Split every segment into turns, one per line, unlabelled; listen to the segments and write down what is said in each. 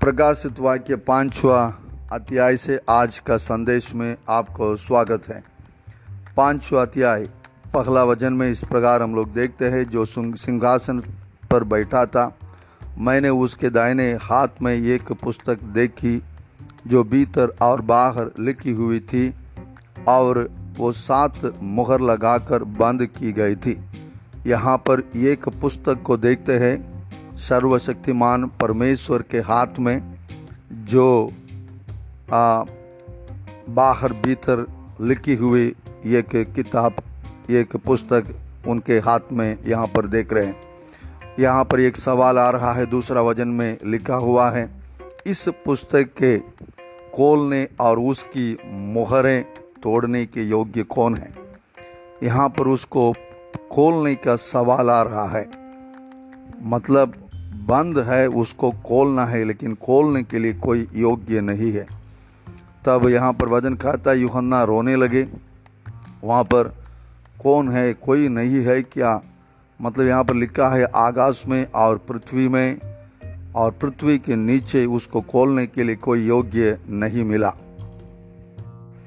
प्रकाशित वाक्य पांचवा अध्याय से आज का संदेश में आपको स्वागत है। पांचवा अध्याय, पहला वज़न में इस प्रकार हम लोग देखते हैं, जो सिंहासन पर बैठा था, मैंने उसके दाहिने हाथ में एक पुस्तक देखी, जो भीतर और बाहर लिखी हुई थी, और वो सात मुहर लगाकर बंद की गई थी। यहाँ पर एक पुस्तक को देखते हैं सर्वशक्तिमान परमेश्वर के हाथ में जो आ, बाहर भीतर लिखी हुई एक किताब एक पुस्तक उनके हाथ में यहाँ पर देख रहे हैं। यहाँ पर एक सवाल आ रहा है दूसरा वज़न में लिखा हुआ है इस पुस्तक के खोलने और उसकी मोहरें तोड़ने के योग्य कौन है? यहाँ पर उसको खोलने का सवाल आ रहा है। मतलब बंद है, उसको खोलना है, लेकिन खोलने के लिए कोई योग्य नहीं है। तब यहाँ पर वज़न खाता युहन्ना रोने लगे। वहाँ पर कौन है, कोई नहीं है, क्या? मतलब यहाँ पर लिखा है, आकाश में और पृथ्वी में, और पृथ्वी के नीचे उसको खोलने के लिए कोई योग्य नहीं मिला।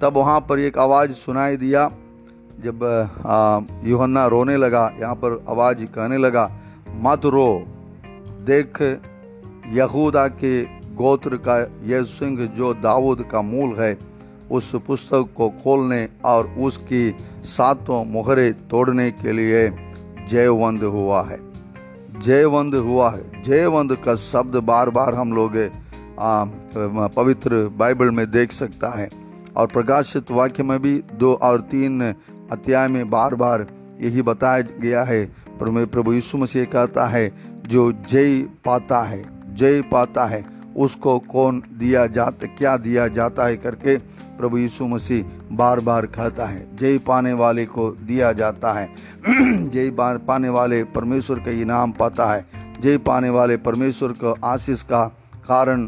तब वहाँ पर एक आवाज़ सुनाई दिया। जब युहन्ना रोने लगा, यहाँ पर आवाज़ कहने लगा, मत रो देख, यहूदा के गोत्र का यह सिंह जो दाऊद का मूल है, उस पुस्तक को खोलने और उसकी सातों मोहरे तोड़ने के लिए जयवंद हुआ है। जयवंद हुआ है। जयवंद का शब्द बार बार हम लोग पवित्र बाइबल में देख सकता है। और प्रकाशित वाक्य में भी दो और तीन अध्याय में बार बार यही बताया गया है। प्रभु यीशु मसीह कहता है जो जय पाता है, जय पाता है, उसको कौन दिया जाता, क्या दिया जाता है करके प्रभु यीशु मसीह बार बार कहता है, जय पाने वाले को दिया जाता है। जय पाने वाले परमेश्वर का इनाम पाता है, जय पाने वाले परमेश्वर को आशीष का कारण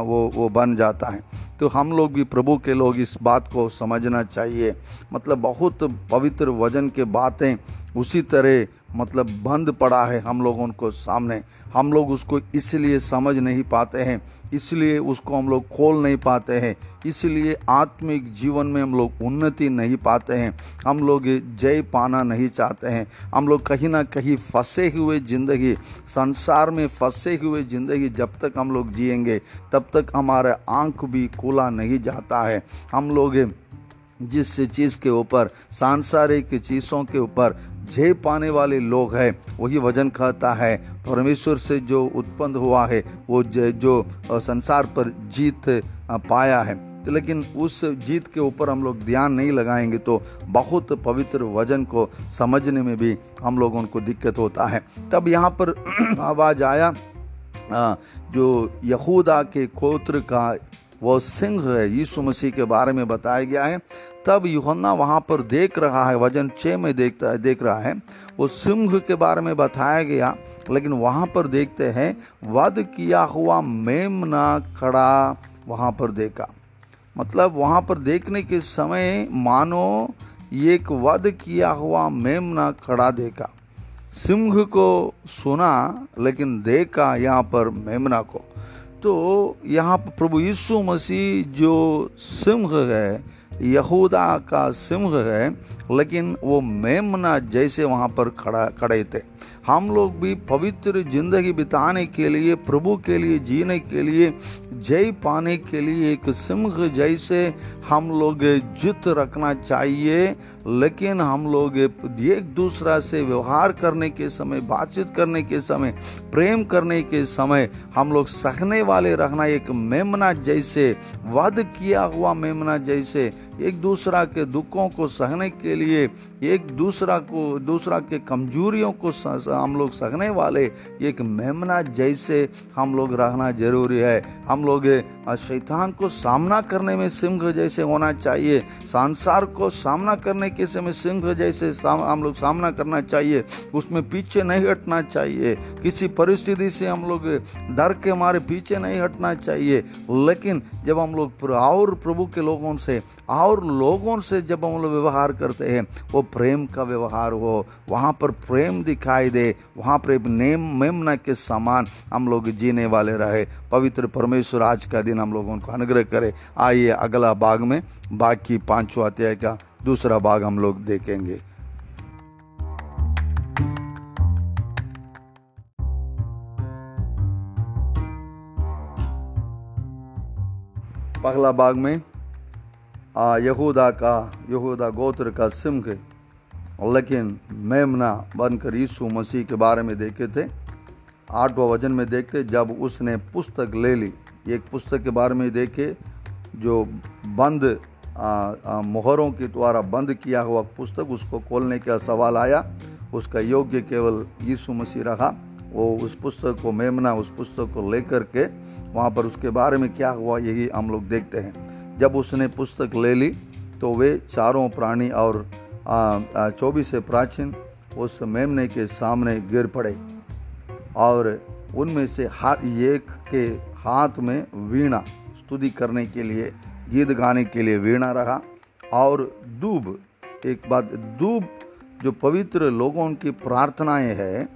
वो वो बन जाता है। तो हम लोग भी प्रभु के लोग इस बात को समझना चाहिए। मतलब बहुत पवित्र वज़न के बातें उसी तरह मतलब बंद पड़ा है हम लोगों को सामने। हम लोग उसको इसलिए समझ नहीं पाते हैं, इसलिए उसको हम लोग खोल नहीं पाते हैं, इसलिए आत्मिक जीवन में हम लोग उन्नति नहीं पाते हैं। हम लोग जय पाना नहीं चाहते हैं। हम लोग कहीं ना कहीं फंसे हुए ज़िंदगी, संसार में फंसे हुए ज़िंदगी जब तक हम लोग जिएँगे, तब तक हमारा आँख भी खुला नहीं जाता है। हम लोग जिस चीज़ के ऊपर, सांसारिक चीज़ों के ऊपर जय पाने वाले लोग हैं, वही वज़न खाता है। परमेश्वर से जो उत्पन्न हुआ है, वो जो संसार पर जीत पाया है। तो लेकिन उस जीत के ऊपर हम लोग ध्यान नहीं लगाएँगे तो बहुत पवित्र वज़न को समझने में भी हम लोगों को दिक्कत होता है। तब यहाँ पर आवाज़ आया जो यहूदा के खोत्र का वो सिंह है यीशु मसीह के बारे में बताया गया है। तब युहन्ना वहाँ पर देख रहा है, वज़न छः में देखता है देख रहा है। वो सिंह के बारे में बताया गया, लेकिन वहाँ पर देखते हैं, वध किया हुआ मेमना खड़ा वहाँ पर देखा। मतलब वहाँ पर देखने के समय मानो एक वध किया हुआ मेमना खड़ा देखा। सिंह को सुना, लेकिन देखा यहाँ पर मेमना को। तो यहाँ पर प्रभु यीशु मसीह जो सिंह है, यहूदा का सिंह है, लेकिन वो मेमना जैसे वहाँ पर खड़ा, खड़े थे। हम लोग भी पवित्र ज़िंदगी बिताने के लिए, प्रभु के लिए, जीने के लिए, जय पाने के लिए एक सिंह जैसे हम लोग जित रखना चाहिए। लेकिन हम लोग एक दूसरा से व्यवहार करने के समय, बातचीत करने के समय, प्रेम करने के समय हम लोग सहने वाले रखना एक मेमना जैसे, वध किया हुआ मेमना जैसे, एक दूसरा के दुखों को सहने के लिए, एक दूसरा को, दूसरा के कमजोरियों को हम लोग सकने वाले एक मेमना जैसे हम लोग रहना ज़रूरी है। हम लोग शैतान को सामना करने में सिंह जैसे होना चाहिए, संसार को सामना करने के समय सिंह जैसे हम लोग सामना करना चाहिए, उसमें पीछे नहीं हटना चाहिए। किसी परिस्थिति से हम लोग डर के मारे पीछे नहीं हटना चाहिए। लेकिन जब हम लोग और प्रभु के लोगों से, और लोगों से जब हम लोग व्यवहार करते हैं, वो प्रेम का व्यवहार हो। वहाँ पर प्रेम दिखाई दे वहाँ पर नेम, मेमना के समान हम लोग जीने वाले रहे। पवित्र परमेश्वर, आज का दिन हम लोगों को अनुग्रह करे। आइए अगला भाग में, बाकी पांचवा अध्याय का दूसरा भाग हम लोग देखेंगे। पहला भाग में यहूदा का, यहूदा गोत्र का सिंह लेकिन मेमना बनकर यीशु मसीह के बारे में देखे थे। आठवां वज़न में देखते जब उसने पुस्तक ले ली, एक पुस्तक के बारे में देखे, जो बंद मोहरों के द्वारा बंद किया हुआ पुस्तक, उसको खोलने का सवाल आया। उसका योग्य केवल यीशु मसीह रहा। वो उस पुस्तक को, मेमना उस पुस्तक को लेकर के, वहाँ पर उसके बारे में क्या हुआ, यही हम लोग देखते हैं। जब उसने पुस्तक ले ली तो वे चारों प्राणी और चौबीस प्राचीन उस मेमने के सामने गिर पड़े और उनमें से हर एक के हाथ में वीणा, स्तुति करने के लिए, गीत गाने के लिए वीणा रहा और दूब, एक बात, दूब जो पवित्र लोगों की प्रार्थनाएँ है,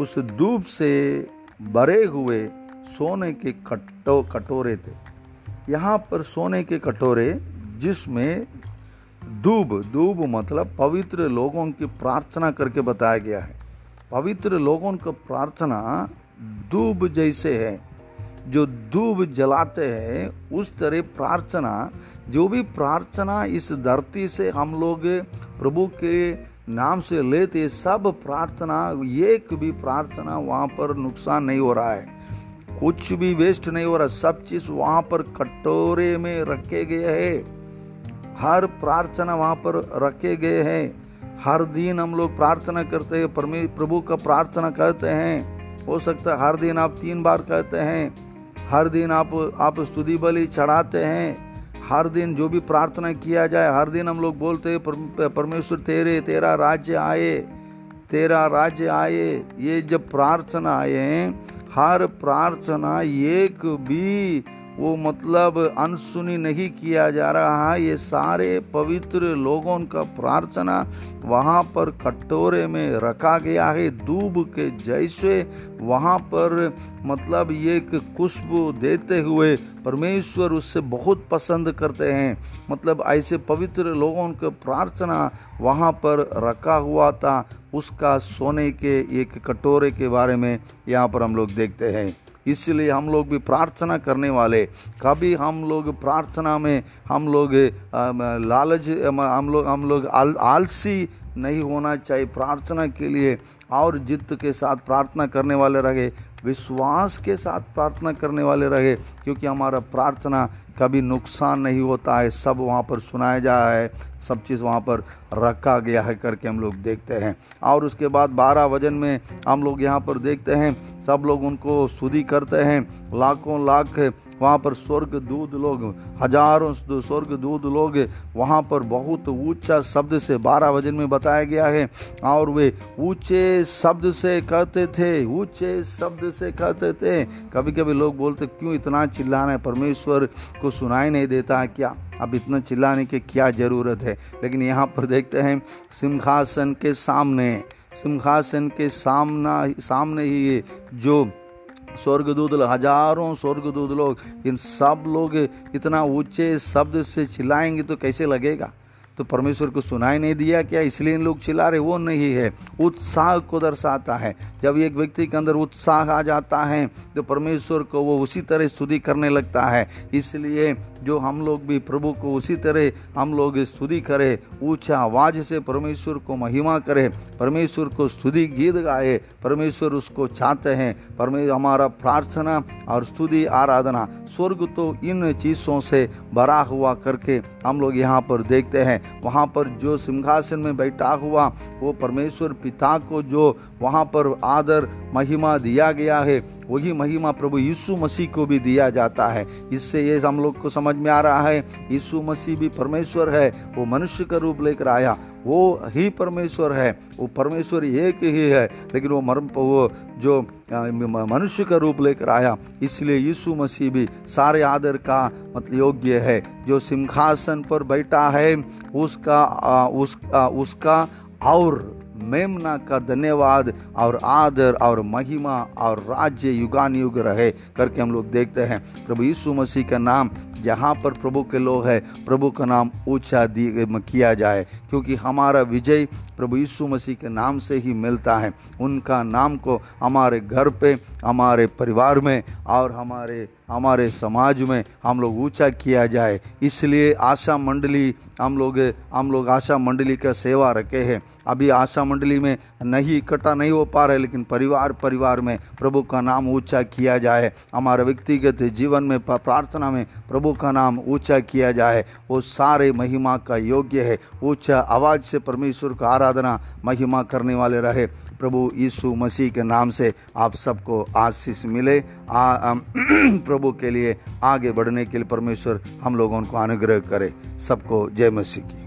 उस दूब से भरे हुए सोने के कटो, कटोरे थे। यहाँ पर सोने के कटोरे जिसमें दूब दूब मतलब पवित्र लोगों की प्रार्थना करके बताया गया है। पवित्र लोगों का प्रार्थना दूब जैसे है। जो दूब जलाते हैं, उस तरह प्रार्थना, जो भी प्रार्थना इस धरती से हम लोग प्रभु के नाम से लेते सब प्रार्थना, एक भी प्रार्थना वहाँ पर नुकसान नहीं हो रहा है। कुछ भी वेस्ट नहीं हो रहा, सब चीज़ वहाँ पर कटोरे में रखे गए हैं। हर प्रार्थना वहाँ पर रखे गए हैं। हर दिन हम लोग प्रार्थना करते हैं, परमे, प्रभु का प्रार्थना कहते हैं। हो सकता है हर दिन आप तीन बार कहते हैं। हर दिन आप आप स्तुति बलि चढ़ाते हैं। हर दिन जो भी प्रार्थना किया जाए, हर दिन हम लोग बोलते हैं परमेश्वर तेरे, तेरा राज्य आए, तेरा राज्य आए। ये जब प्रार्थना आए हर प्रार्थना एक भी वो मतलब अनसुनी नहीं किया जा रहा है। ये सारे पवित्र लोगों का प्रार्थना वहाँ पर कटोरे में रखा गया है। दूब के जैसे वहाँ पर मतलब एक खुशबू देते हुए परमेश्वर उससे बहुत पसंद करते हैं। मतलब ऐसे पवित्र लोगों का प्रार्थना वहाँ पर रखा हुआ था। उसका सोने के एक कटोरे के बारे में यहाँ पर हम लोग देखते हैं। इसलिए हम लोग भी प्रार्थना करने वाले। कभी हम लोग प्रार्थना में हम लोग लालच हम लोग हम लोग आल, आलसी नहीं होना चाहिए प्रार्थना के लिए। और जित के साथ प्रार्थना करने वाले रहे विश्वास के साथ प्रार्थना करने वाले रहे क्योंकि हमारा प्रार्थना कभी नुकसान नहीं होता है। सब वहाँ पर सुनाया जा है सब चीज़ वहाँ पर रखा गया है करके हम लोग देखते हैं। और उसके बाद बारह वज़न में हम लोग यहाँ पर देखते हैं सब लोग उनको स्तुति करते हैं। लाखों लाख वहाँ पर स्वर्ग दूध लोग, हज़ारों स्वर्ग दूध लोग वहाँ पर बहुत ऊँचा शब्द से बारह वज़न में बताया गया है और वे ऊँचे शब्द से कहते थे, ऊँचे शब्द से कहते थे। कभी कभी लोग बोलते, क्यों इतना चिल्लाना है? परमेश्वर को सुनाई नहीं देता है क्या? अब इतना चिल्लाने की क्या ज़रूरत है? लेकिन यहाँ पर देखते हैं, सिंहासन के सामने सिंहासन के सामना, सामने ही ये जो स्वर्गदूत हज़ारों स्वर्गदूत लोग, इन सब लोग इतना ऊँचे शब्द से चिल्लाएँगे तो कैसे लगेगा? तो परमेश्वर को सुनाई नहीं दिया, क्या इसलिए इन लोग चिल्ला रहे? वो नहीं है। उत्साह को दर्शाता है। जब एक व्यक्ति के अंदर उत्साह आ जाता है तो परमेश्वर को वो उसी तरह स्तुति करने लगता है। इसलिए जो हम लोग भी प्रभु को उसी तरह हम लोग स्तुति करें, ऊँचा आवाज़ से परमेश्वर को महिमा करें, परमेश्वर को स्तुति गीत गाए, परमेश्वर उसको चाहते हैं। परमेश्वर हमारा प्रार्थना और स्तुति आराधना स्वर्ग तो इन चीज़ों से भरा हुआ करके हम लोग यहाँ पर देखते हैं। वहाँ पर जो सिंहासन में बैठा हुआ, वो परमेश्वर पिता को जो वहाँ पर आदर, महिमा दिया गया है वही महिमा प्रभु यीशु मसीह को भी दिया जाता है। इससे ये हम लोग को समझ में आ रहा है, यीशु मसीह भी परमेश्वर है, वो मनुष्य का रूप लेकर आया, वो ही परमेश्वर है, वो परमेश्वर एक ही है, लेकिन वो मर्म वो जो मनुष्य का रूप लेकर आया, इसलिए यीशु मसीह भी सारे आदर का मतलब योग्य है। जो सिंहासन पर बैठा है, उसका उसका उसका और मेमना का धन्यवाद, और आदर, और महिमा, और राज्य युगान युग रहे, करके हम लोग देखते हैं। प्रभु यीशु मसीह का नाम जहाँ पर प्रभु के लोग हैं। प्रभु का नाम ऊँचा किया जाए, क्योंकि हमारा विजय प्रभु यीशु मसीह के नाम से ही मिलता है। उनका नाम को हमारे घर पे, हमारे परिवार में और हमारे हमारे समाज में हम लोग ऊँचा किया जाए। इसलिए आशा मंडली हम लोग हम लोग आशा मंडली का सेवा रखे हैं। अभी आशा मंडली में नहीं, इकट्ठा नहीं हो पा रहे, लेकिन परिवार परिवार में प्रभु का नाम ऊँचा किया जाए। हमारे व्यक्तिगत जीवन में, प्रार्थना में प्रभु का नाम ऊँचा किया जाए वो सारे महिमा का योग्य है। ऊँचा आवाज़ से परमेश्वर का आराधना महिमा करने वाले रहे। प्रभु यीशु मसीह के नाम से आप सबको आशीष मिले। आ, प्रभु के लिए आगे बढ़ने के लिए परमेश्वर हम लोगों को अनुग्रह करे। सबको जय मसीह की।